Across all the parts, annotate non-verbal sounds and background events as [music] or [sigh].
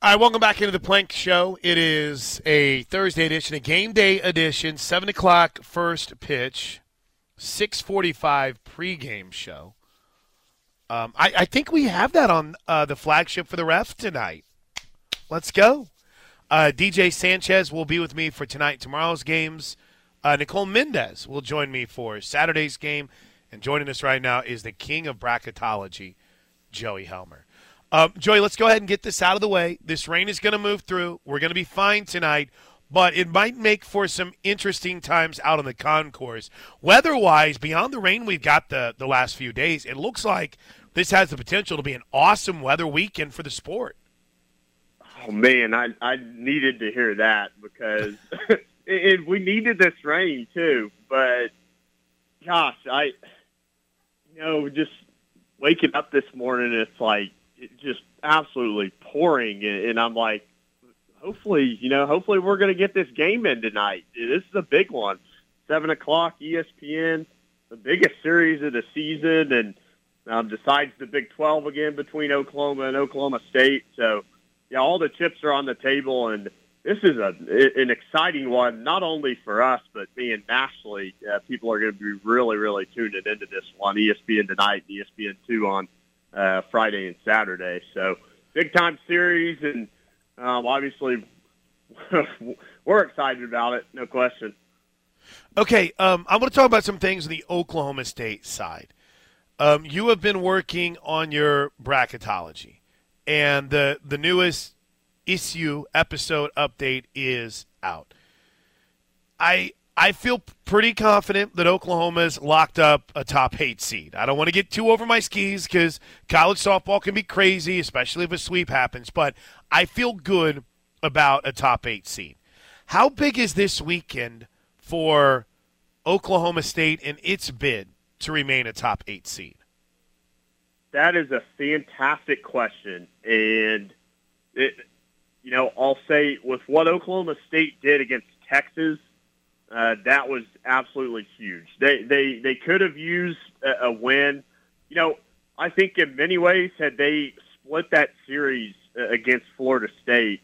All right, welcome back into the Plank Show. It is a Thursday edition, a game day edition, seven o'clock first pitch, six forty-five pregame show. Um, I, I, think we have that on uh, the flagship for the ref tonight. Let's go. Uh, DJ Sanchez will be with me for tonight, tomorrow's games. Uh, Nicole Mendez will join me for Saturday's game, and joining us right now is the king of bracketology, Joey Helmer. Um, Joey, let's go ahead and get this out of the way. This rain is going to move through. We're going to be fine tonight, but it might make for some interesting times out on the concourse. Weather-wise, beyond the rain we've got the, the last few days, it looks like this has the potential to be an awesome weather weekend for the sport. Oh man, I I needed to hear that because [laughs] it, we needed this rain too. But gosh, I you know just waking up this morning, it's like just absolutely pouring, and I'm like, hopefully, you know, hopefully we're going to get this game in tonight. This is a big one, seven o'clock, ESPN, the biggest series of the season, and um, decides the Big 12 again between Oklahoma and Oklahoma State. So, yeah, all the chips are on the table, and this is a an exciting one, not only for us, but being nationally. Uh, people are going to be really, really tuned into this one. ESPN tonight, ESPN two on uh, Friday and Saturday. So big time series, and um, obviously [laughs] we're excited about it, no question. Okay, um, I want to talk about some things on the Oklahoma State side. Um, you have been working on your bracketology, and the the newest issue episode update is out. I I feel pretty confident that Oklahoma's locked up a top eight seed. I don't want to get too over my skis because college softball can be crazy, especially if a sweep happens. But I feel good about a top eight seed. How big is this weekend for Oklahoma State and its bid to remain a top eight seed? That is a fantastic question, and it, you know, I'll say with what Oklahoma State did against Texas uh, that was absolutely huge. They they they could have used a, a win. You know, I think in many ways had they split that series uh, against Florida State,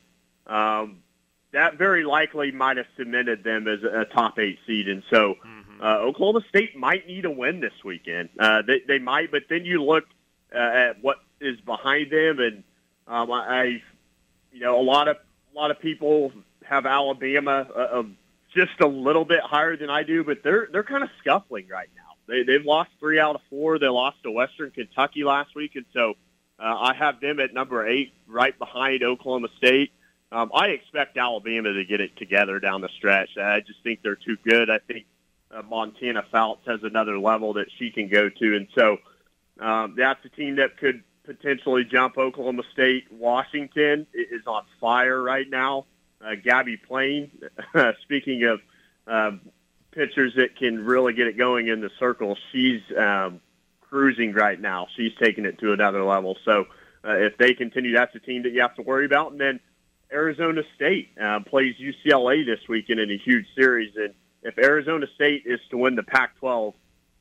um, that very likely might have cemented them as a, top eight seed. And so mm-hmm. uh, Oklahoma State might need a win this weekend. Uh, they, they might, but then you look uh, at what is behind them, and um, I, I, you know, a lot of a lot of people have Alabama. Just a little bit higher than I do, but they're they're kind of scuffling right now. They they've lost three out of four. They lost to Western Kentucky last week, and so uh, I have them at number eight, right behind Oklahoma State. Um, I expect Alabama to get it together down the stretch. I just think they're too good. I think uh, Montana Fouts has another level that she can go to, and so um, that's a team that could potentially jump Oklahoma State. Washington is on fire right now uh, Gabbie Plain. [laughs] speaking of um, pitchers that can really get it going in the circle, she's um, cruising right now. She's taking it to another level. So uh, if they continue, that's a team that you have to worry about. And then Arizona State uh, plays UCLA this weekend in a huge series. And if Arizona State is to win the Pac-12,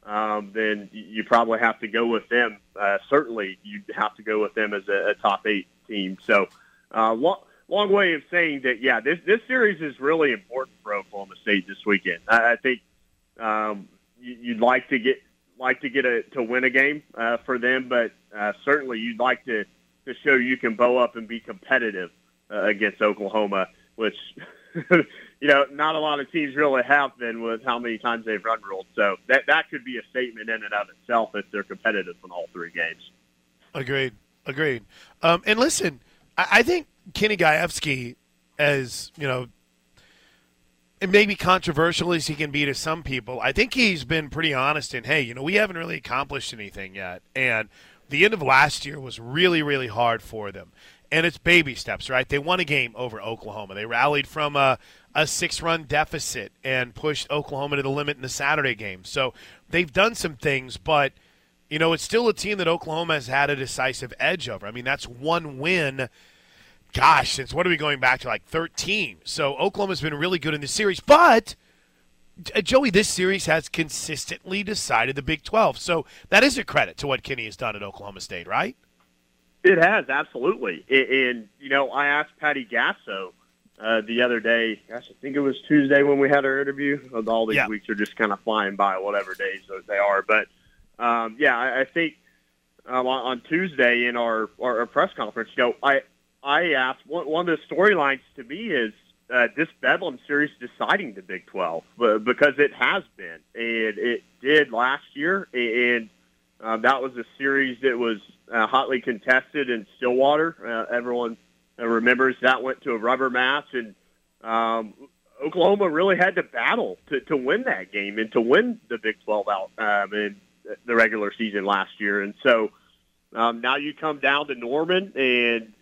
um, then you probably have to go with them. Uh, certainly, you have to go with them as a, a top eight team. So, uh, what long way of saying that, yeah, this this series is really important for Oklahoma State this weekend. I, I think um, you, you'd like to get like to get a to win a game uh, for them, but uh, certainly you'd like to to show you can bow up and be competitive uh, against Oklahoma, which [laughs] you know not a lot of teams really have been with how many times they've run ruled. So that that could be a statement in and of itself if they're competitive in all three games. Agreed. Agreed. Um, and listen, I, think Kenny Gajewski, as you know, it may be controversial as he can be to some people. I think he's been pretty honest in, hey, you know, we haven't really accomplished anything yet, and the end of last year was really, really hard for them. And it's baby steps, right? They won a game over Oklahoma. They rallied from a, a six run deficit and pushed Oklahoma to the limit in the Saturday game. So they've done some things, but, you know, it's still a team that Oklahoma has had a decisive edge over. I mean, that's one win gosh, since what are we going back to like 13? So Oklahoma's been really good in this series, but uh, Joey, this series has consistently decided the Big 12. So that is a credit to what Kenny has done at Oklahoma State, right? It has absolutely, and you know, I asked Patty Gasso uh, the other day. Gosh, I think it was Tuesday when we had our interview. All these yeah. weeks are just kind of flying by, whatever days they are. But um, yeah, I, I think um, on, on Tuesday in our, our, our press conference, you know, I I asked one, one of the storylines to me is uh, this Bedlam series deciding the Big 12 because it has been, and it did last year, and um, that was a series that was uh, hotly contested in Stillwater. Uh, everyone remembers that went to a rubber match, and um, Oklahoma really had to battle to, to win that game and to win the Big 12 out um, in the regular season last year. And so um, now you come down to Norman, and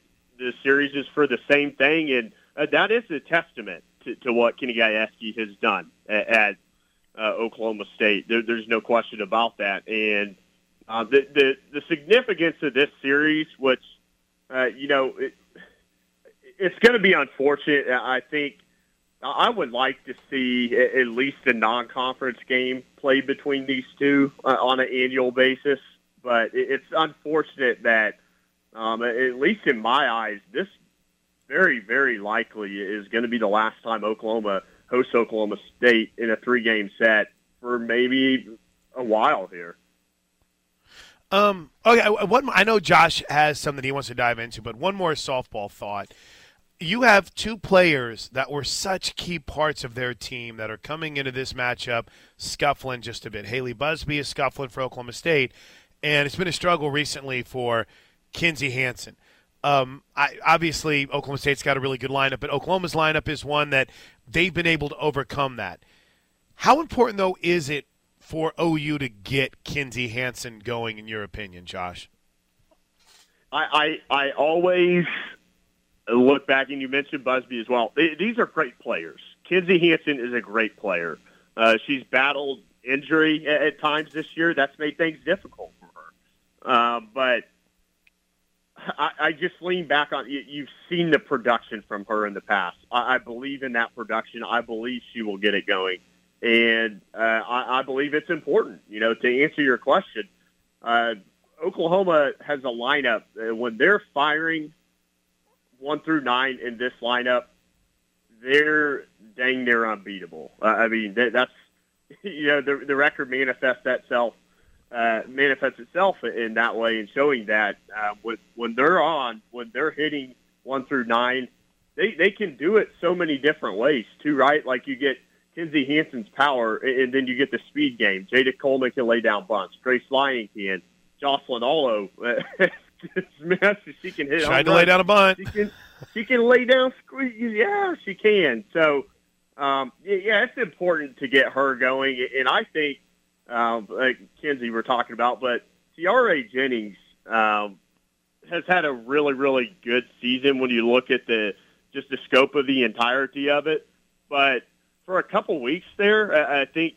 the series is for the same thing, and uh, that is a testament to, to what Kenny Gajewski has done at, at uh, Oklahoma State. There, there's no question about that, and uh, the, the the significance of this series, which uh, you know, it, it's going to be unfortunate. I think I would like to see at least a non-conference game played between these two uh, on an annual basis, but it's unfortunate that, um, at least in my eyes, this very, very likely is going to be the last time Oklahoma hosts Oklahoma State in a three-game set for maybe a while here. Um, okay, one, I know Josh has something he wants to dive into, but one more softball thought. You have two players that were such key parts of their team that are coming into this matchup scuffling just a bit. Hayley Busby is scuffling for Oklahoma State, and it's been a struggle recently for Kinzie Hansen. Um, I, obviously, Oklahoma State's got a really good lineup, but Oklahoma's lineup is one that they've been able to overcome that. How important, though, is it for OU to get Kinzie Hansen going, in your opinion, Josh? I, I, I always look back, and you mentioned Busby as well. These are great players. Kinzie Hansen is a great player. Uh, she's battled injury at, at times this year. That's made things difficult for her. Uh, but I, I just lean back on you, you've seen the production from her in the past. I, I believe in that production. I believe she will get it going and uh, I, I believe it's important. You know, to answer your question, uh, Oklahoma has a lineup uh, when they're firing one through nine in this lineup, they're dang near unbeatable. Uh, I mean, that, that's [laughs] you know the the record manifests itself uh, manifests itself in that way and showing that uh, with, when they're on, when they're hitting one through nine, they they can do it so many different ways too, right? Like you get Kinzie Hansen's power, and then you get the speed game. Jayda Coleman can lay down bunts. Grace Lyon can. Jocelyn Alo, [laughs] she can hit. Tried to lay down a bunt. She can, she can lay down. Squeeze yeah, she can. So, um, yeah, it's important to get her going, and I think, um, like Kinzie we're talking about, but Tiare Jennings um, has had a really, really good season when you look at the just the scope of the entirety of it. But for a couple weeks there. I, I think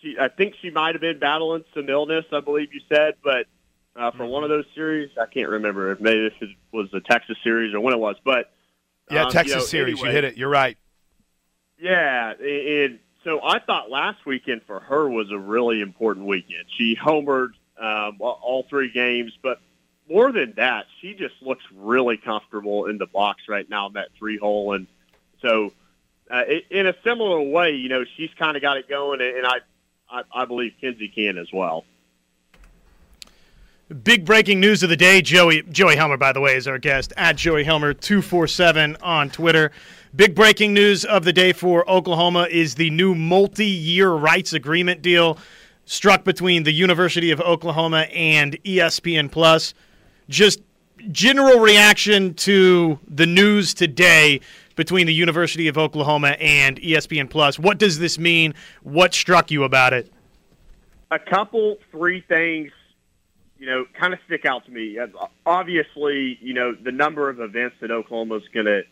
she, I think she might have been battling some illness. I believe you said, but uh, for one of those series, I can't remember if maybe if it was the Texas series or when it was, but yeah, um, Texas you know, series, anyway, you hit it. You're right. Yeah, and so I thought last weekend for her was a really important weekend. She homered um, all three games, but more than that, she just looks really comfortable in the box right now in that three hole, and so uh, in a similar way, you know, she's kind of got it going, and I, I, I believe Kinzie can as well. Big breaking news of the day. Joey Joey Helmer, by the way, is our guest at Joey Helmer two four seven on Twitter. Big breaking news of the day for Oklahoma is the new multi-year rights agreement deal struck between the University of Oklahoma and ESPN Plus. Just general reaction to the news today between the University of Oklahoma and ESPN Plus. What does this mean? What struck you about it? A couple, three things, you know, kind of stick out to me. Obviously, you know, the number of events that Oklahoma's going to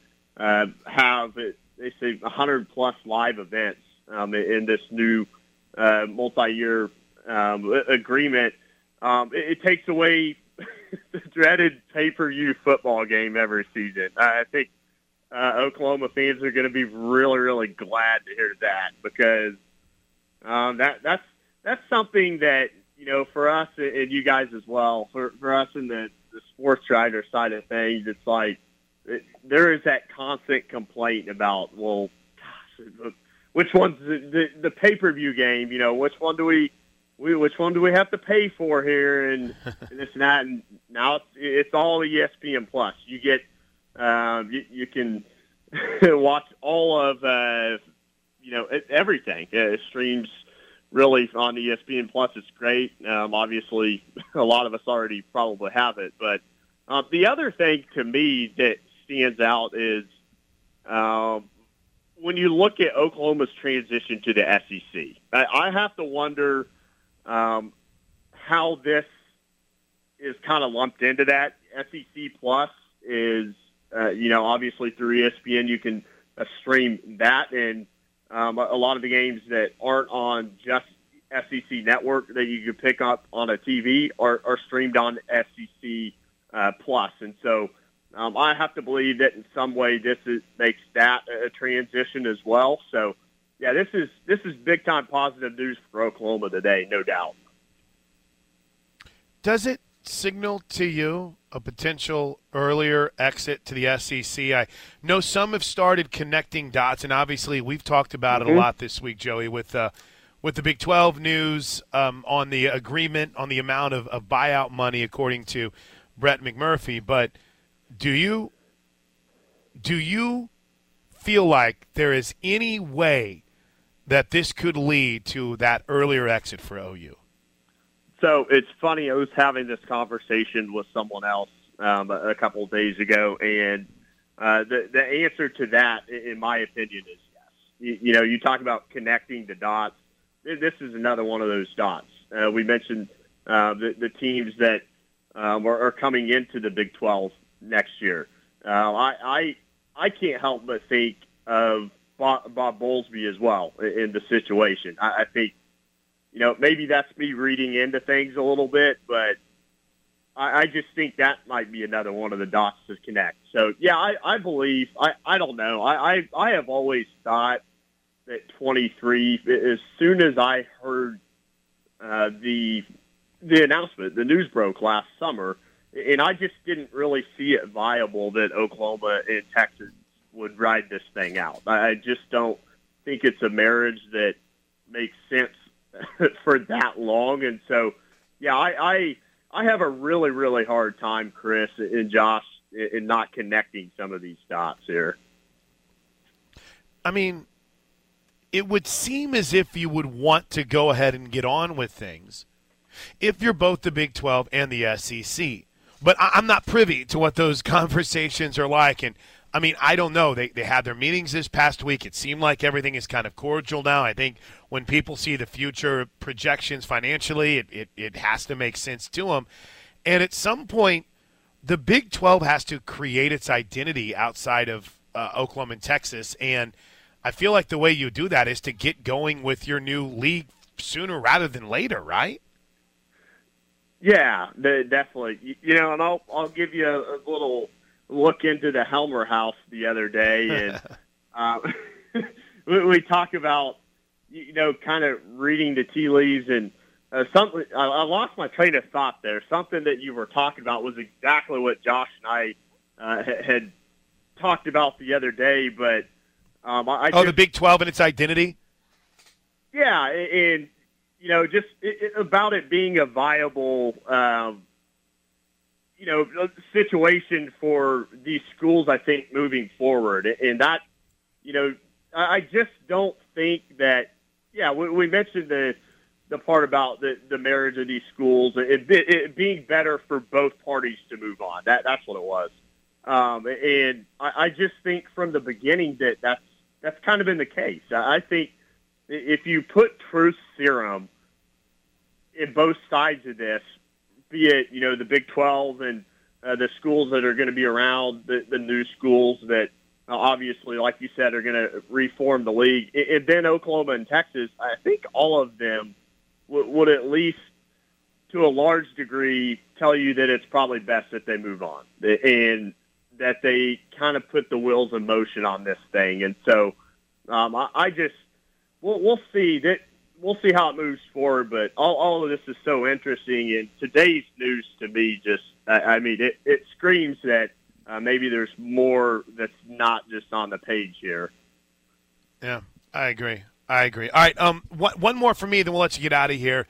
uh, have, they say 100 plus live events um, in this new uh, multi-year um, agreement. Um, it, it takes away [laughs] the dreaded pay-per-view football game every season. I think uh, Oklahoma fans are going to be really, really glad to hear that because um, that that's that's something that you know for us and you guys as well, for for us in the the sports writer side of things, it's like it, there is that constant complaint about, well, gosh, which one's the, the, the pay per view game? You know, which one do we, we which one do we have to pay for here, and, and [laughs] this and that, and now it's, it's all ESPN Plus. You get, um, you, you can [laughs] watch all of, uh, you know, everything. It streams really on ESPN Plus. It's great. Um, obviously, [laughs] a lot of us already probably have it, but uh, the other thing to me that stands out is um, when you look at Oklahoma's transition to the SEC. I, I have to wonder um, how this is kind of lumped into that. SEC Plus is, uh, you know, obviously through ESPN you can uh, stream that and um, a lot of the games that aren't on just SEC Network that you can pick up on a TV are, are streamed on SEC uh, Plus, and so um, I have to believe that in some way this is, makes that a transition as well. So, yeah, this is this is big time positive news for Oklahoma today, no doubt. Does it signal to you a potential earlier exit to the SEC? I know some have started connecting dots, and obviously we've talked about mm-hmm. it a lot this week, Joey, with uh, with the Big 12 news um, on the agreement on the amount of, of buyout money, according to Brett McMurphy. But do you do you feel like there is any way that this could lead to that earlier exit for OU? So it's funny. I was having this conversation with someone else um, a, couple of days ago, and uh, the the answer to that, in my opinion, is yes. You, you know, you talk about connecting the dots. This is another one of those dots. Uh, we mentioned uh, the, the teams that um, are, are coming into the Big 12 next year. Uh, I, I I can't help but think of Bob, Bob Bowlesby as well in, the situation. I, I think you know, maybe that's me reading into things a little bit, but I, I just think that might be another one of the dots to connect. So yeah, I, I believe I, I don't know. I, I I have always thought that 23. As soon as I heard uh, the the announcement, the news broke last summer, and I just didn't really see it viable that Oklahoma and Texas would ride this thing out. I just don't think it's a marriage that makes sense [laughs] for that long. And so, yeah, I, I I have a really really hard time, Chris and Josh, in not connecting some of these dots here. I mean, it would seem as if you would want to go ahead and get on with things if you're both the Big 12 and the SEC. But I'm not privy to what those [laughs] conversations are like, and I mean, I don't know. They, they had their meetings this past week. It seemed like everything is kind of cordial now. I think when people see the future projections financially, it, it, it has to make sense to them. And at some point, the Big 12 has to create its identity outside of uh, Oklahoma and Texas. And I feel like the way you do that is to get going with your new league sooner rather than later, right? Yeah, definitely. You know, and I'll I'll give you a, a little look into the Helmer house the other day, [laughs] and uh, [laughs] we, we talk about you know kind of reading the tea leaves and uh, something. I, I lost my train of thought there. Something that you were talking about was exactly what Josh and I uh, had talked about the other day, but um, I, I oh, just, the Big Twelve and its identity. Yeah, and you know, just it, it, about it being a viable um, you know, situation for these schools, I think, moving forward. And that, you know, I I just don't think that, yeah, we, we mentioned the, the part about the, the marriage of these schools, it, it being better for both parties to move on. That, that's what it was. Um, and I, I just think from the beginning that that's, that's kind of been the case. I think if you put truth serum in both sides of this, be it you know the Big 12 and uh, the schools that are going to be around, the, the new schools that uh, obviously, like you said, are going to reform the league. And then Oklahoma and Texas, I think all of them w- would at least, to a large degree, tell you that it's probably best that they move on and that they kind of put the wheels in motion on this thing. And so um, I, I just we'll, we'll see that we'll see how it moves forward. But all, all of this is so interesting, and today's news to me just, I, I mean, it, it screams that uh, maybe there's more that's not just on the page here. Yeah, I agree. I agree. All right, um, one, one more for me, then we'll let you get out of here.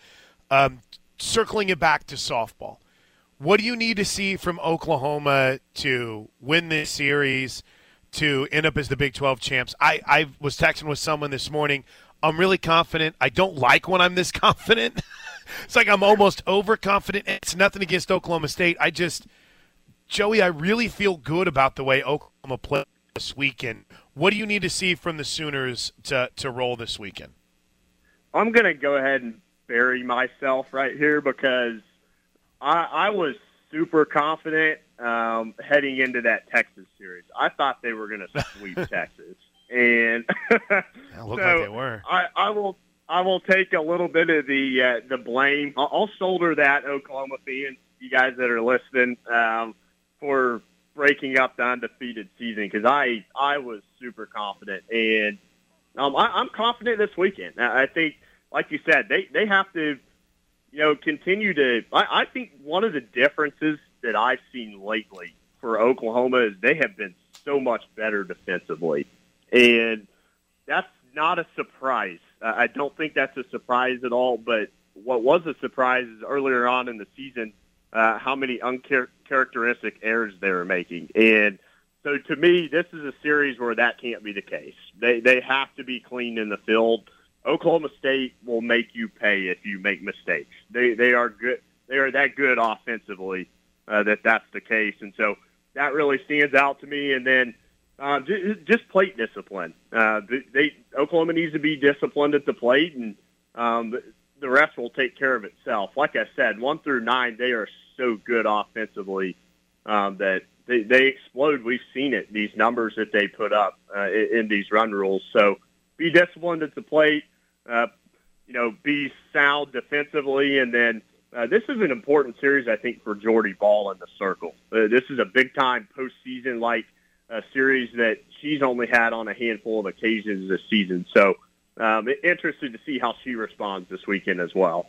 Um, circling it back to softball, what do you need to see from Oklahoma to win this series, to end up as the Big 12 champs? I, I was texting with someone this morning. I'm really confident. I don't like when I'm this [laughs] confident. it's like I'm almost overconfident. It's nothing against Oklahoma State. I just, Joey, I really feel good about the way Oklahoma played this weekend. What do you need to see from the Sooners to, to roll this weekend? I'm going to go ahead and bury myself right here because I, I was super confident um, heading into that Texas. I thought they were going to sweep [laughs] Texas, and looked so like they were. I, I will. I will take a little bit of the uh, the blame. I'll, I'll shoulder that, Oklahoma fans, you guys that are listening, um, for breaking up the undefeated season because I I was super confident and um, I, I'm confident this weekend. I think, like you said, they they have to you know continue to. I, I think one of the differences that I've seen lately for Oklahoma is they have been so much better defensively, and that's not a surprise. I don't think that's a surprise at all. But what was a surprise is earlier on in the season uh, how many uncharacteristic errors they were making. And so to me, this is a series where that can't be the case. They they have to be clean in the field. Oklahoma State will make you pay if you make mistakes. They they are good. They are that good offensively uh, that that's the case, and so that really stands out to me. And then uh, just, plate discipline. Uh, they Oklahoma needs to be disciplined at the plate, and um, the rest will take care of itself. Like I said, one through nine, they are so good offensively um, that they, they explode. We've seen it, these numbers that they put up uh, in, in these run rules. So be disciplined at the plate, uh, you know, be sound defensively, and then uh, this is an important series, I think, for Jordy Bahl in the circle. Uh, this is a big-time postseason-like uh, series that she's only had on a handful of occasions this season. So um, interested to see how she responds this weekend as well.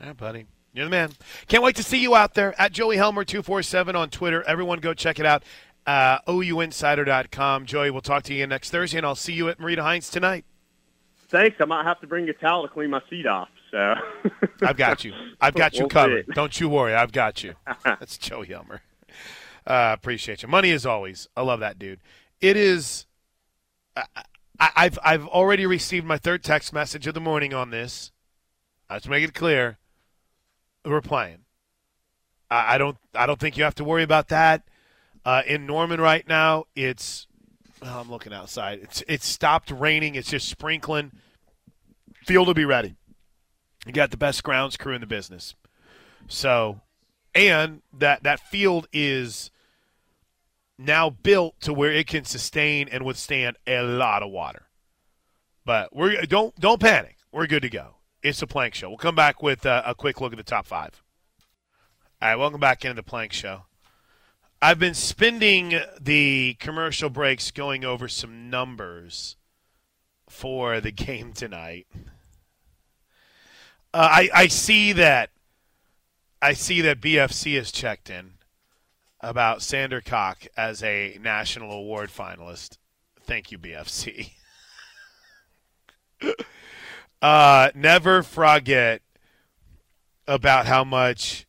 Yeah, buddy. You're the man. Can't wait to see you out there at Joey Helmer two four seven on Twitter. Everyone, go check it out. Uh, OUinsider.com. Joey, we'll talk to you next Thursday, and I'll see you at Marita Hynes tonight. Thanks. I might have to bring a towel to clean my seat off. So [laughs] I've got you. I've got you we'll covered. Don't you worry. I've got you. [laughs] That's Joey Helmer. Uh, appreciate you. Money as always. I love that dude. It is. I, I've I've already received my third text message of the morning on this. Let's make it clear. We're playing. I, I don't I don't think you have to worry about that. Uh, in Norman right now, it's oh, I'm looking outside. It's it's stopped raining. It's just sprinkling. Field will be ready. You got the best grounds crew in the business. So, and that that field is now built to where it can sustain and withstand a lot of water. But we're don't don't panic. We're good to go. It's a plank show. We'll come back with uh, a quick look at the top five. All right, welcome back into the plank show. I've been spending the commercial breaks going over some numbers for the [laughs] game tonight. Uh, I I see that I see that BFC has checked in about Sandercock as a national award finalist. Thank you, BFC. [laughs] uh, never forget about how much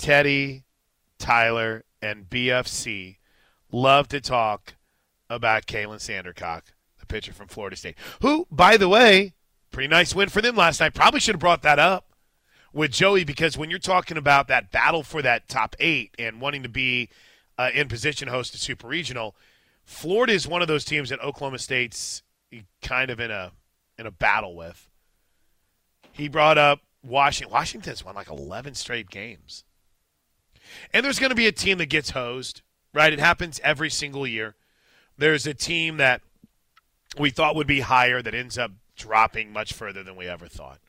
Teddy, Tyler, and BFC love to talk about Kalen Sandercock, the pitcher from Florida State, who, by the way, pretty nice win for them last night. Probably should have brought that up with Joey because when you're talking about that battle for that top eight and wanting to be uh, in position to host a super regional, Florida is one of those teams that Oklahoma State's kind of in a in a battle with. He brought up Washington. Washington's won like 11 straight games. And there's going to be a team that gets hosed, right? It happens every single year. There's a team that we thought would be higher that ends up dropping much further than we ever thought.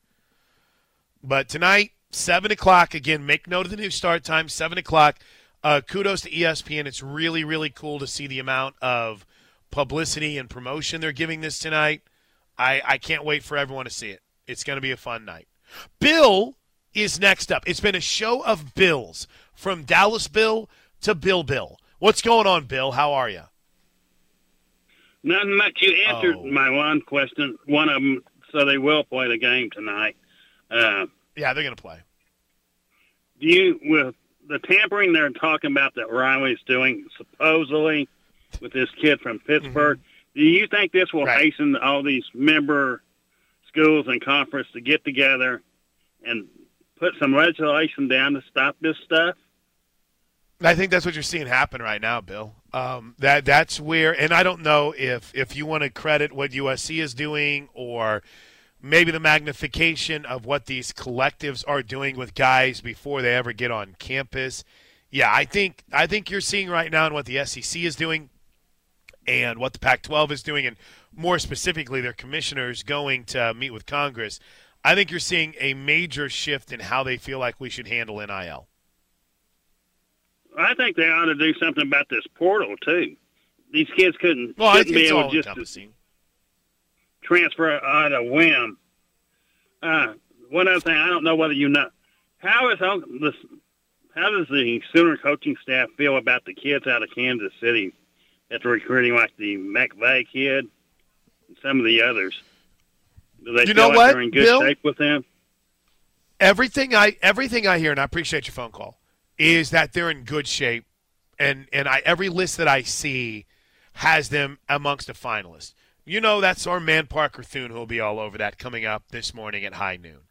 But tonight, 7 o'clock, again, make note of the new start time, 7 o'clock. Uh, kudos to ESPN. It's really, really cool to see the amount of publicity and promotion they're giving this tonight. I, I can't wait for everyone to see it. It's going to be a fun night. Bill is next up. It's been a show of Bills from Dallas Bill to Bill Bill. What's going on, Bill? How are you? Nothing much. You answered Oh. my one question. One of them, so they will play the game tonight. Uh, Yeah, they're going to play. do you with the tampering they're talking about that Riley's doing supposedly with this kid from Pittsburgh? Do you think this will Mm-hmm. Right. hasten all these member schools and conference to get together and put some legislation down to stop this stuff? I think that's what you're seeing happen right now, Bill. Um, that that's where, and I don't know if if you want to credit what USC is doing or maybe the magnification of what these collectives are doing with guys before they ever get on campus. Yeah, I think I think you're seeing right now in what the SEC is doing and what the Pac-12 is doing, and more specifically, their commissioners going to meet with Congress. I think you're seeing a major shift in how they feel like we should handle NIL. I think they ought to do something about this portal too. These kids couldn't Well, shouldn't be able just to transfer on a whim. Uh, one other thing, I don't know whether you know how is how does the Sooner coaching staff feel about the kids out of Kansas City that's recruiting, like the McVay kid and some of the others? Do they You feel know like what, they're in good Bill? shape with them? everything I everything I hear, and I appreciate your phone call, is that they're in good shape, and and I every list that I see has them amongst the finalists. You know, that's our man Parker Thune who will be all over that coming up this morning at high noon.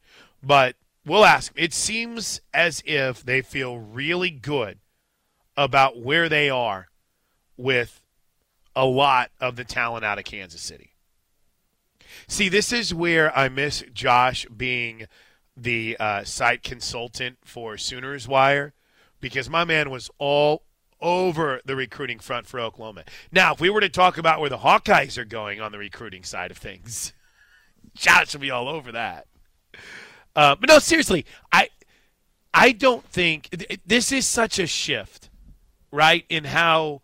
But we'll ask. It seems as if they feel really good about where they are with a lot of the talent out of Kansas City. See, this is where I miss Josh being the uh, site consultant for Sooners Wire because my man was all over the recruiting front for Oklahoma. Now, if we were to talk about where the Hawkeyes are going on the recruiting side of things, [laughs] Josh would be all over that. Uh, but no, seriously, I I don't think th- this is such a shift, right, in how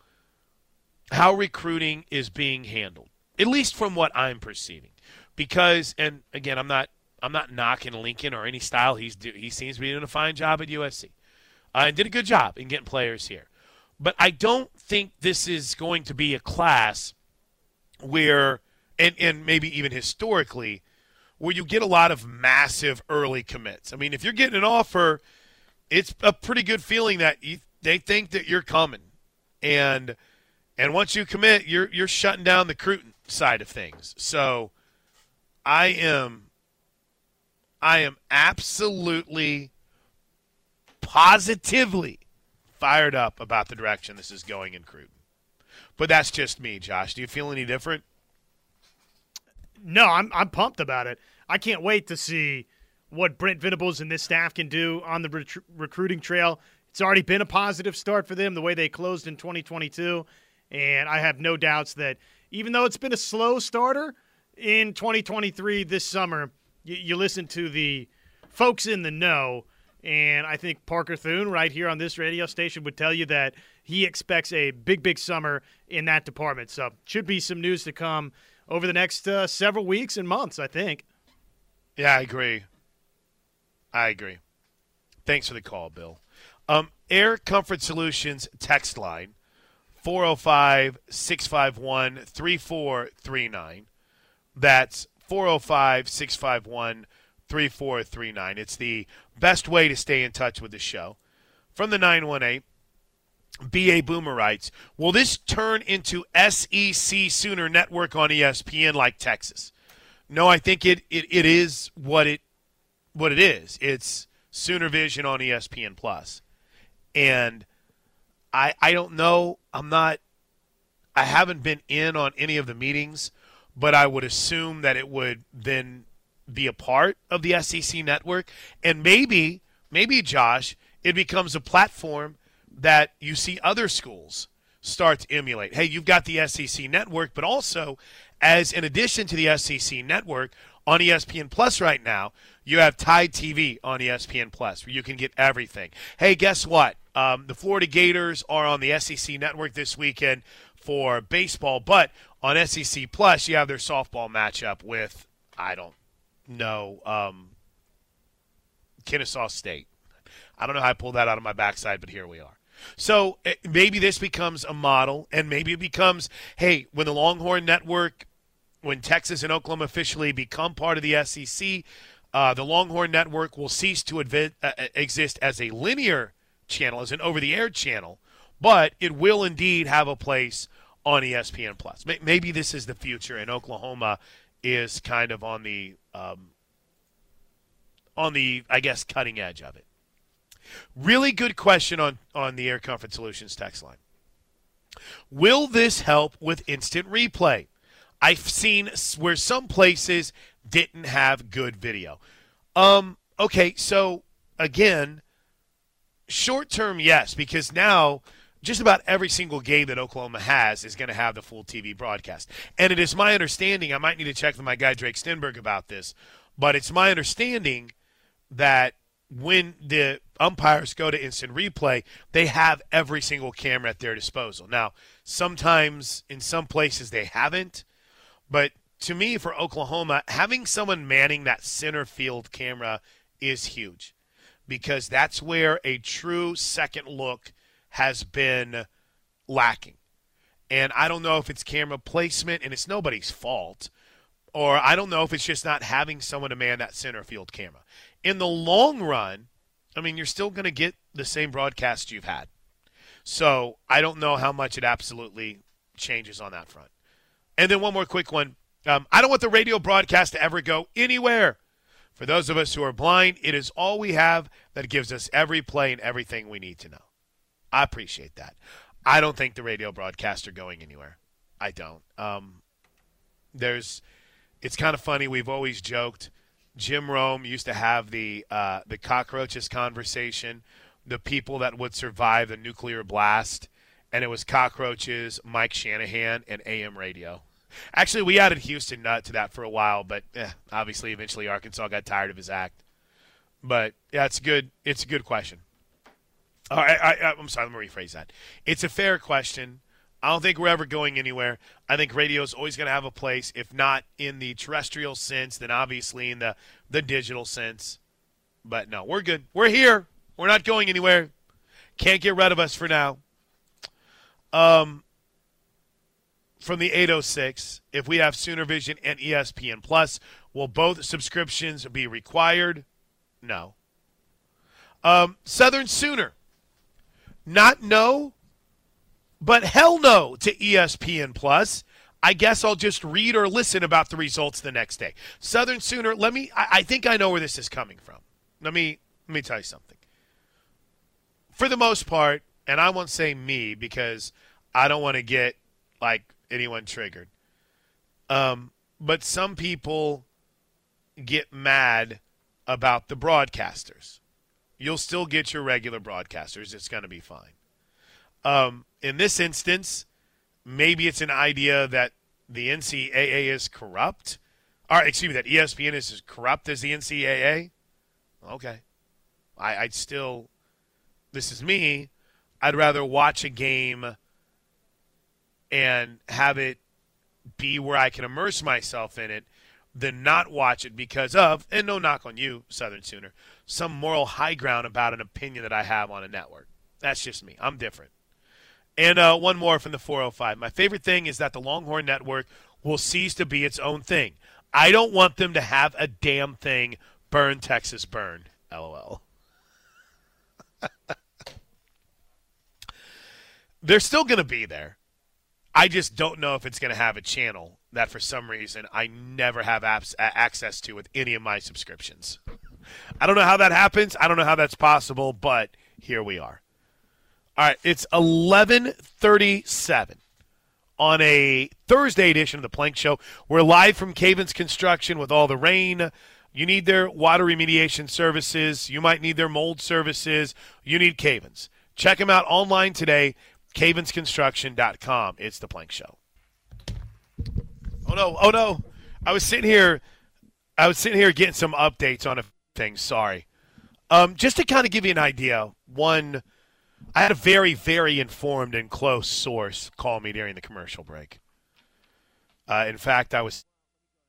how recruiting is being handled, at least from what I'm perceiving. Because, and again, I'm not I'm not knocking Lincoln or any style. He's do, he seems to be doing a fine job at USC, and did a good job in getting players here. But I don't think this is going to be a class where, and and maybe even historically, where you get a lot of massive early commits. I mean, if you're getting an offer, it's a pretty good feeling that you, they think that you're coming, and and once you commit, you're you're shutting down the recruiting side of things. So, I am, I am absolutely, positively fired up about the direction this is going in Cruton. But that's just me, Josh. Do you feel any different? No, I'm I'm pumped about it. I can't wait to see what Brent Venables and this staff can do on the recruiting trail. It's already been a positive start for them the way they closed in 2022, and I have no doubts that even though it's been a slow starter in 2023 this summer, you listen to the folks in the know, and I think Parker Thune right here on this radio station would tell you that he expects a big, big summer in that department. So should be some news to come over the next uh, several weeks and months, I think. Yeah, I agree. I agree. Thanks for the call, Bill. Um, Air Comfort Solutions text line 405 651 3439. That's 405 651 3439. It's the best way to stay in touch with the show. From the 918, BA Boomer writes Will this turn into SEC Sooner Network on ESPN like Texas? No, I think it, it, it is what it what it is. It's Sooner Vision on ESPN Plus, and I I don't know. I'm not. I haven't been in on any of the meetings, but I would assume that it would then be a part of the SEC network, and maybe maybe Josh, it becomes a platform that you see other schools start to emulate. Hey, you've got the SEC network, but also as in addition to the SEC network on ESPN Plus right now, you have Tide TV on ESPN Plus where you can get everything. Hey, guess what? Um, the Florida Gators are on the SEC network this weekend. for baseball. But on SEC Plus, you have their softball matchup with I don't know um, Kennesaw State. I don't know how I pulled that out of my backside, but here we are. So eh, maybe this becomes a model, and maybe it becomes, hey, when the Longhorn Network, when Texas and Oklahoma officially become part of the SEC, uh, the Longhorn Network will cease to advi- uh, exist as a linear channel, as an over-the-air channel, but it will indeed have a place on ESPN Plus. Maybe this is the future, and Oklahoma is kind of on the um, on the I guess cutting edge of it. Really good question on on the Air Comfort Solutions text line. Will this help with instant replay? I've seen where some places didn't have good video. Um, okay, so again, short term, yes, because now just about every single game that Oklahoma has is going to have the full TV broadcast. And it is my understanding, I might need to check with my guy Drake Stenberg about this, but it's my understanding that when the umpires go to instant replay, they have every single camera at their disposal. Now, sometimes in some places they haven't, but to me, for Oklahoma, having someone manning that center field camera is huge because that's where a true second look has been lacking. And I don't know if it's camera placement, and it's nobody's fault, or I don't know if it's just not having someone to man that center field camera. In the long run, I mean, you're still going to get the same broadcast you've had. So I don't know how much it absolutely changes on that front. And then one more quick one. Um, I don't want the radio broadcast to ever go anywhere. For those of us who are blind, it is all we have that gives us every play and everything we need to know. I appreciate that. I don't think the radio broadcasts are going anywhere. I don't. Um, there's, it's kind of funny. We've always joked. Jim Rome used to have the uh, the cockroaches conversation, the people that would survive the nuclear blast, and it was cockroaches, Mike Shanahan, and AM radio. Actually, we added Houston Nutt to that for a while, but eh, obviously, eventually, Arkansas got tired of his act. But yeah, it's good. It's a good question. I, I, I'm sorry. Let me rephrase that. It's a fair question. I don't think we're ever going anywhere. I think radio is always going to have a place, if not in the terrestrial sense, then obviously in the the digital sense. But no, we're good. We're here. We're not going anywhere. Can't get rid of us for now. Um, from the 806 if we have Sooner Vision and ESPN Plus. Will both subscriptions be required? No. Um, Southern Sooner. Not no, but hell no to ESPN Plus. I guess I'll just read or listen about the results the next day. Southern Sooner, let me I, I think I know where this is coming from. Let me let me tell you something. For the most part, and I won't say me because I don't want to get like anyone triggered. Um, but some people get mad about the broadcasters. You'll still get your regular broadcasters. It's going to be fine. Um, in this instance, maybe it's an idea that the NCAA is corrupt. Or, excuse me, that ESPN is as corrupt as the NCAA. Okay. I, I'd still, this is me. I'd rather watch a game and have it be where I can immerse myself in it than not watch it because of, and no knock on you, Southern Sooner, some moral high ground about an opinion that I have on a network. That's just me. I'm different. And uh, one more from the 405. My favorite thing is that the Longhorn Network will cease to be its own thing. I don't want them to have a damn thing. Burn, Texas, burn. LOL. [laughs] They're still going to be there. I just don't know if it's going to have a channel that for some reason I never have apps, access to with any of my subscriptions. I don't know how that happens. I don't know how that's possible, but here we are. All right, it's 11:37 on a Thursday edition of the Plank Show. We're live from Cavens Construction with all the rain. You need their water remediation services. You might need their mold services. You need Cavens. Check them out online today cavensconstruction.com. It's the Plank Show. Oh no! Oh no! I was sitting here. I was sitting here getting some updates on a thing. Sorry. Um, just to kind of give you an idea, one I had a very, very informed and close source call me during the commercial break. Uh, in fact, I was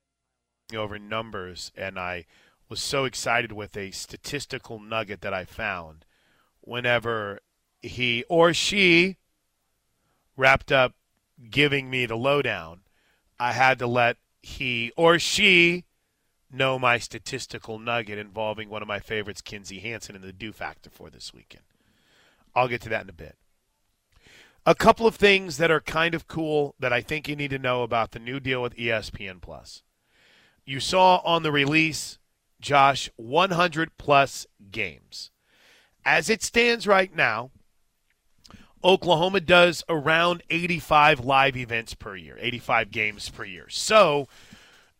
[laughs] over numbers, and I was so excited with a statistical nugget that I found whenever he or she wrapped up giving me the lowdown. I had to let he or she know my statistical nugget involving one of my favorites, Kinzie Hansen, and the do factor for this weekend. I'll get to that in a bit. A couple of things that are kind of cool that I think you need to know about the new deal with ESPN Plus. You saw on the release, Josh, 100 plus games. As it stands right now, Oklahoma does around 85 live events per year, 85 games per year. So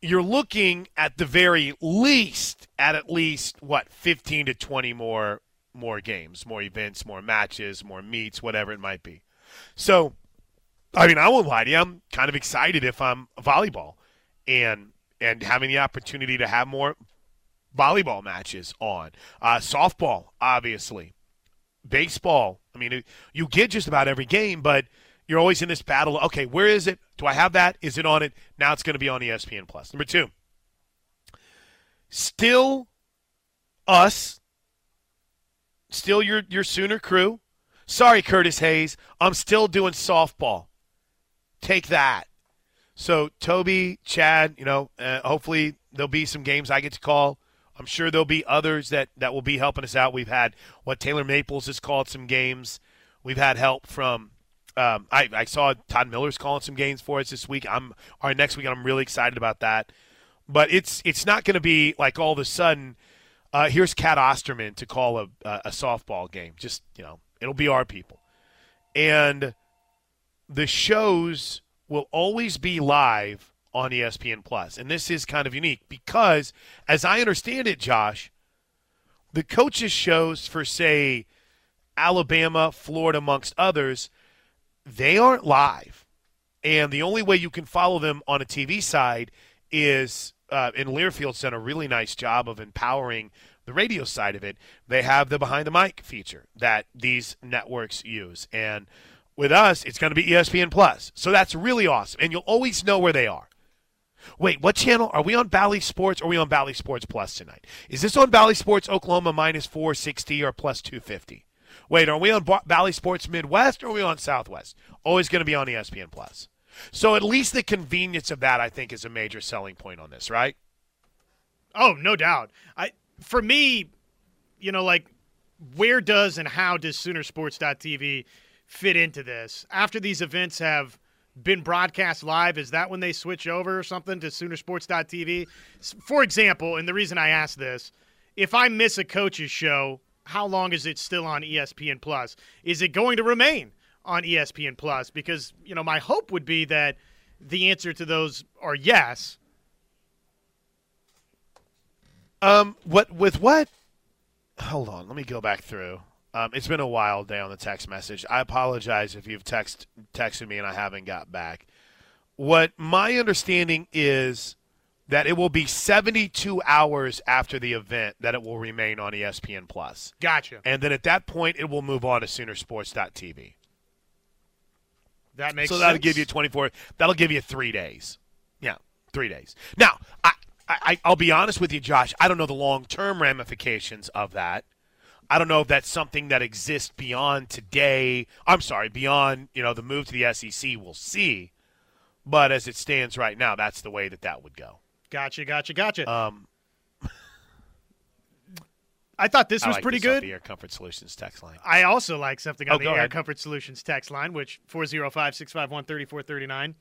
you're looking at the very least at at least what 15 to 20 more more games, more events, more matches, more meets, whatever it might be. So, I mean, I won't lie to you. I'm kind of excited if I'm volleyball and and having the opportunity to have more volleyball matches on. Uh, softball, obviously. Baseball. I mean, you get just about every game, but you're always in this battle. Okay, where is it? Do I have that? Is it on it? Now it's going to be on ESPN Plus. Number two, still us, still your your Sooner crew. Sorry, Curtis Hayes, I'm still doing softball. Take that. So Toby, Chad, you know, uh, hopefully there'll be some games I get to call. I'm sure there'll be others that that will be helping us out. We've had what Taylor Maples has called some games. We've had help from um, I, I saw Todd Miller's calling some games for us this week. I'm our next week. I'm really excited about that. But it's it's not going to be like all of a sudden. Uh, here's Cat Osterman to call a, a softball game. Just you know, it'll be our people, and the shows will always be live on ESPN Plus. And this is kind of unique because, as I understand it, Josh, the coaches shows for say Alabama, Florida, amongst others they aren't live. And the only way you can follow them on a TV side is, uh, and Learfield's done a really nice job of empowering the radio side of it. They have the behind the mic feature that these networks use. And with us, it's going to be ESPN Plus. So that's really awesome. And you'll always know where they are. Wait, what channel? Are we on Bally Sports or are we on Bally Sports Plus tonight? Is this on Bally Sports Oklahoma minus 460 or plus 250? Wait, are we on Bally Sports Midwest or are we on Southwest? Always going to be on ESPN Plus. So at least the convenience of that, I think, is a major selling point on this, right? Oh, no doubt. I for me, you know, like where does and how does Soonersports.tv fit into this? After these events have been broadcast live, is that when they switch over or something to Soonersports.tv? For example, and the reason I ask this, if I miss a coach's show how long is it still on ESPN Plus? Is it going to remain on ESPN Plus? Because, you know, my hope would be that the answer to those are yes. Um, what with what? Hold on, let me go back through. Um, it's been a wild day on the text message. I apologize if you've text texted me and I haven't got back. What my understanding is that it will be 72 hours after the event that it will remain on ESPN Plus. Gotcha. And then at that point, it will move on to Soonersports.tv. That makes so that'll give you 24. That'll give you three days. Yeah, three days. Now, I, I, I'll be honest with you, Josh. I don't know the long-term ramifications of that. I don't know if that's something that exists beyond today. I'm sorry, beyond you know the move to the SEC. We'll see. But as it stands right now, that's the way that that would go. Gotcha, gotcha, gotcha. Um, [laughs] I thought this I was like pretty this good. the Air Comfort Solutions text line. I also like something on Oh, the Air ahead. Comfort Solutions text line, which 405-651-3439.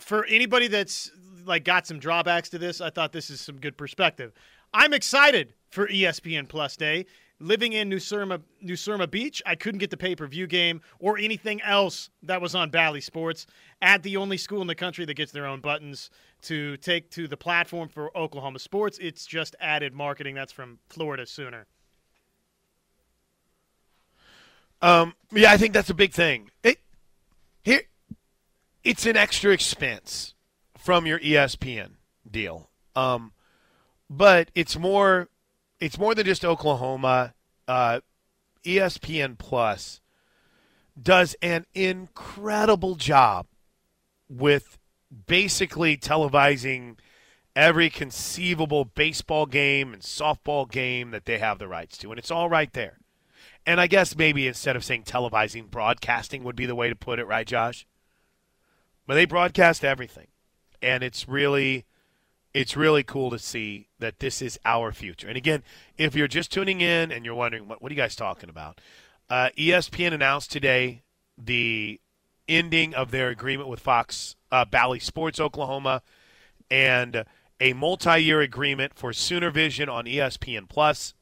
For anybody that's like got some drawbacks to this, I thought this is some good perspective. I'm excited for ESPN Plus Day. Living in New Smyrna, New Smyrna Beach, I couldn't get the pay-per-view game or anything else that was on Bally Sports. At the only school in the country that gets their own buttons to take to the platform for Oklahoma sports, it's just added marketing. That's from Florida Sooner. Um, yeah, I think that's a big thing. It here, it's an extra expense from your ESPN deal. Um, but it's more, it's more than just Oklahoma. Uh, ESPN Plus does an incredible job with basically televising every conceivable baseball game and softball game that they have the rights to, and it's all right there. And I guess maybe instead of saying televising, broadcasting would be the way to put it, right, Josh? But they broadcast everything, and it's really, it's really cool to see that this is our future. And again, if you're just tuning in and you're wondering what what are you guys talking about, uh, ESPN announced today the ending of their agreement with Fox uh, Bally Sports Oklahoma, and a multi-year agreement for Sooner Vision on ESPN Plus.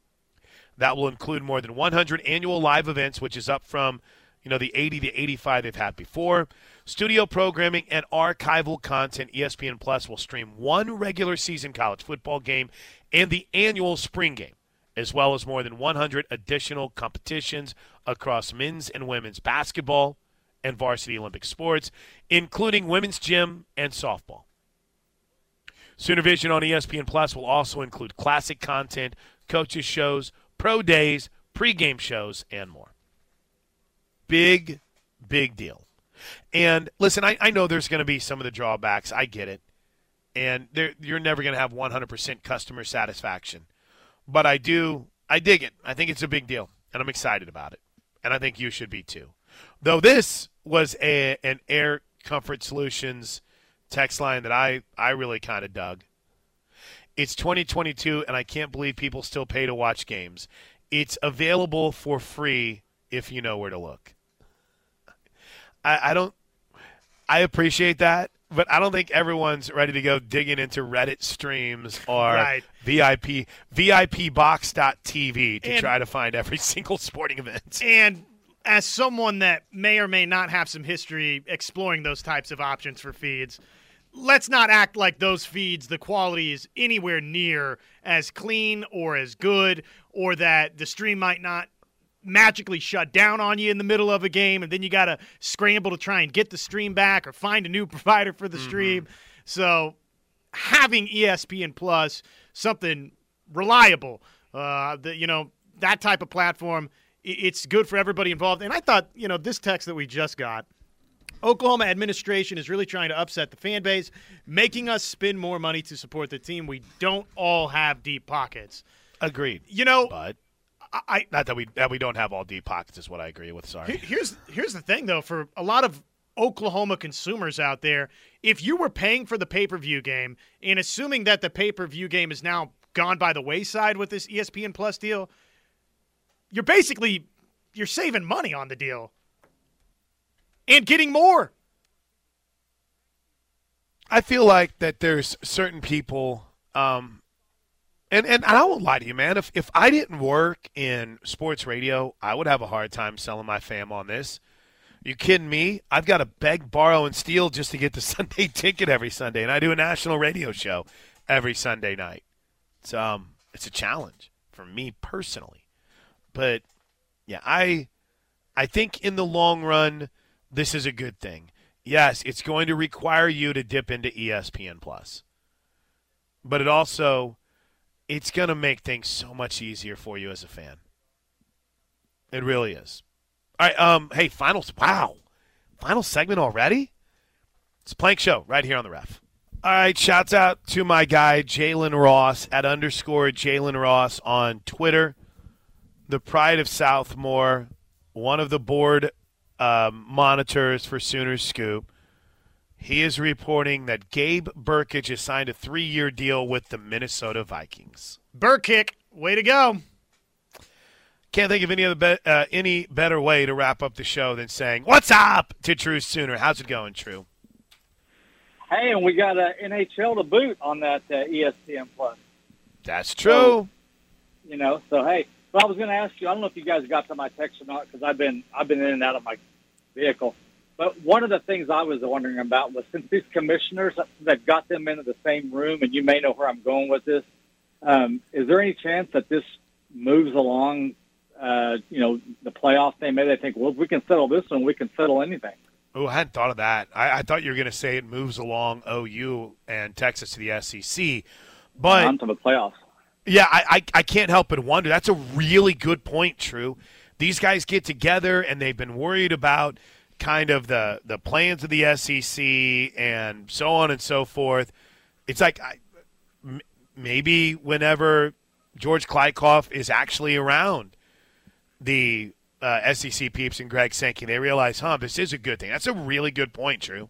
That will include more than 100 annual live events, which is up from you know the 80 to 85 they've had before. Studio programming and archival content. ESPN Plus will stream one regular season college football game and the annual spring game, as well as more than 100 additional competitions across men's and women's basketball and varsity Olympic sports, including women's gym and softball. Sooner Vision on ESPN Plus will also include classic content, coaches shows, pro days, pregame shows, and more. Big, big deal. And listen, I, I know there's going to be some of the drawbacks. I get it. And you're never going to have 100% customer satisfaction. But I do, I dig it. I think it's a big deal. And I'm excited about it. And I think you should be too. Though this was a, an Air Comfort Solutions text line that I, I really kind of dug. It's 2022, and I can't believe people still pay to watch games. It's available for free if you know where to look. I, I don't. I appreciate that, but I don't think everyone's ready to go digging into Reddit streams or right. VIP VIPbox.tv to and, try to find every [laughs] single sporting event. And as someone that may or may not have some history exploring those types of options for feeds, let's not act like those feeds, the quality is anywhere near as clean or as good, or that the stream might not magically shut down on you in the middle of a game, and then you got to scramble to try and get the stream back or find a new [laughs] provider for the mm-hmm. stream. So having ESPN Plus, something reliable, uh, the, you know, that type of platform it's good for everybody involved. And I thought, you know, this text that we just got. Oklahoma administration is really trying to upset the fan base, making us spend more money to support the team. We don't all have deep pockets. Agreed. You know, but I not that we that we don't have all deep pockets is what I agree with. Sorry. Here's here's the thing though, for a lot of Oklahoma consumers out there, if you were paying for the pay per view game and assuming that the pay per view game is now gone by the wayside with this ESPN Plus deal, you're basically you're saving money on the deal and getting more. I feel like that there's certain people, um, and, and, I won't lie to you, man. If if I didn't work in sports radio, I would have a hard time selling my fam on this. You kidding me? I've got to beg, borrow, and steal just to get the [laughs] Sunday ticket every Sunday, and I do a national radio show every Sunday night. It's um, it's a challenge for me personally. But yeah, I I think in the long run this is a good thing. Yes, it's going to require you to dip into ESPN Plus. But it also it's going to make things so much easier for you as a fan. It really is. All right, um hey, final wow. Final segment already? It's plank show right here on the ref. All right, shouts out to my guy Jalen Ross at underscore Jalen Ross on Twitter the pride of Southmoore, one of the board um, monitors for Sooners Scoop. He is reporting that Gabe Brkic has signed a three-year deal with the Minnesota Vikings. Brkic, way to go! Can't think of any other be- uh, any better way to wrap up the show than saying "What's up" to True Sooner. How's it going, True? Hey, and we got a NHL to boot on that uh, ESPN Plus. That's true. So, you know, so hey, but I was going to ask you. I don't know if you guys got to my text or not because I've been I've been in and out of my vehicle. But one of the things I was wondering about was since these commissioners that got them into the same room, and you may know where I'm going with this. Um, is there any chance that this moves along? Uh, you know, the playoff thing. Maybe they think, well, if we can settle this one, we can settle anything. Oh, I hadn't thought of that. I, I thought you were going to say it moves along OU and Texas to the SEC, but to the playoffs. Yeah, I, I, I can't help but wonder. That's a really good point, True, these guys get together and they've been worried about kind of the the plans of the SEC and so on and so forth. It's like I, m- maybe whenever George Kliavkoff is actually around the uh, SEC peeps and Greg Sankey, they realize, huh, this is a good thing. That's a really good point, Drew.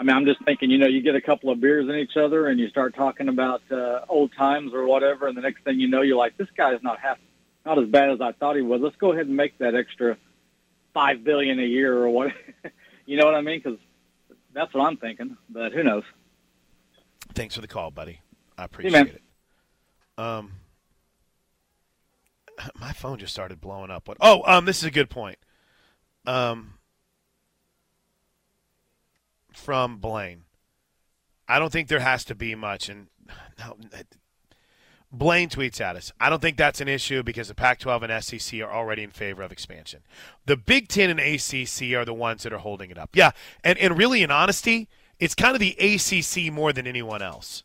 I mean, I'm just thinking, you know, you get a couple of beers in each other and you start talking about uh, old times or whatever, and the next thing you know, you're like, this guy's not half, not as bad as I thought he was. Let's go ahead and make that extra five billion a year or what. [laughs] you know what I mean? Because that's what I'm thinking. But who knows? Thanks for the call, buddy. I appreciate Hey, it. Um, my phone just started blowing up. What? Oh, um, this is a good point. Um, from Blaine, I don't think there has to be much, and no, Blaine tweets at us. I don't think that's an issue because the Pac-12 and SEC are already in favor of expansion. The Big Ten and ACC are the ones that are holding it up. Yeah, and and really, in honesty, it's kind of the ACC more than anyone else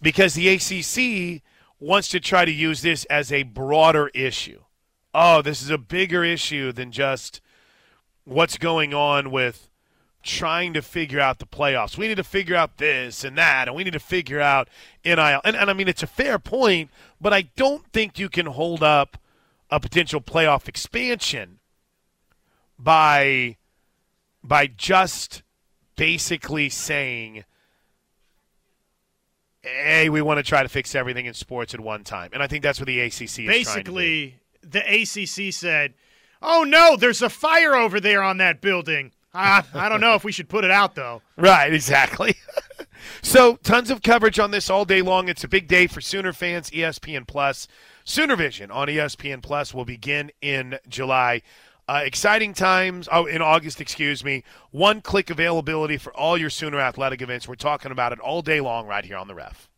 because the ACC wants to try to use this as a broader issue. Oh, this is a bigger issue than just what's going on with trying to figure out the playoffs. We need to figure out this and that, and we need to figure out NIL. And, and I mean, it's a fair point, but I don't think you can hold up a potential playoff expansion by by just basically saying hey, we want to try to fix everything in sports at one time. And I think that's what the ACC. Basically, the ACC said, "Oh no, there's a fire over there on that building." Ah, I don't know if we should put it out though. Right, exactly. [laughs] so, tons of coverage on this all day long. It's a big day for Sooner fans. ESPN Plus, Sooner Vision on ESPN Plus will begin in July. Uh, exciting times. Oh, in August, excuse me. One click availability for all your Sooner athletic events. We're talking about it all day long right here on the Ref.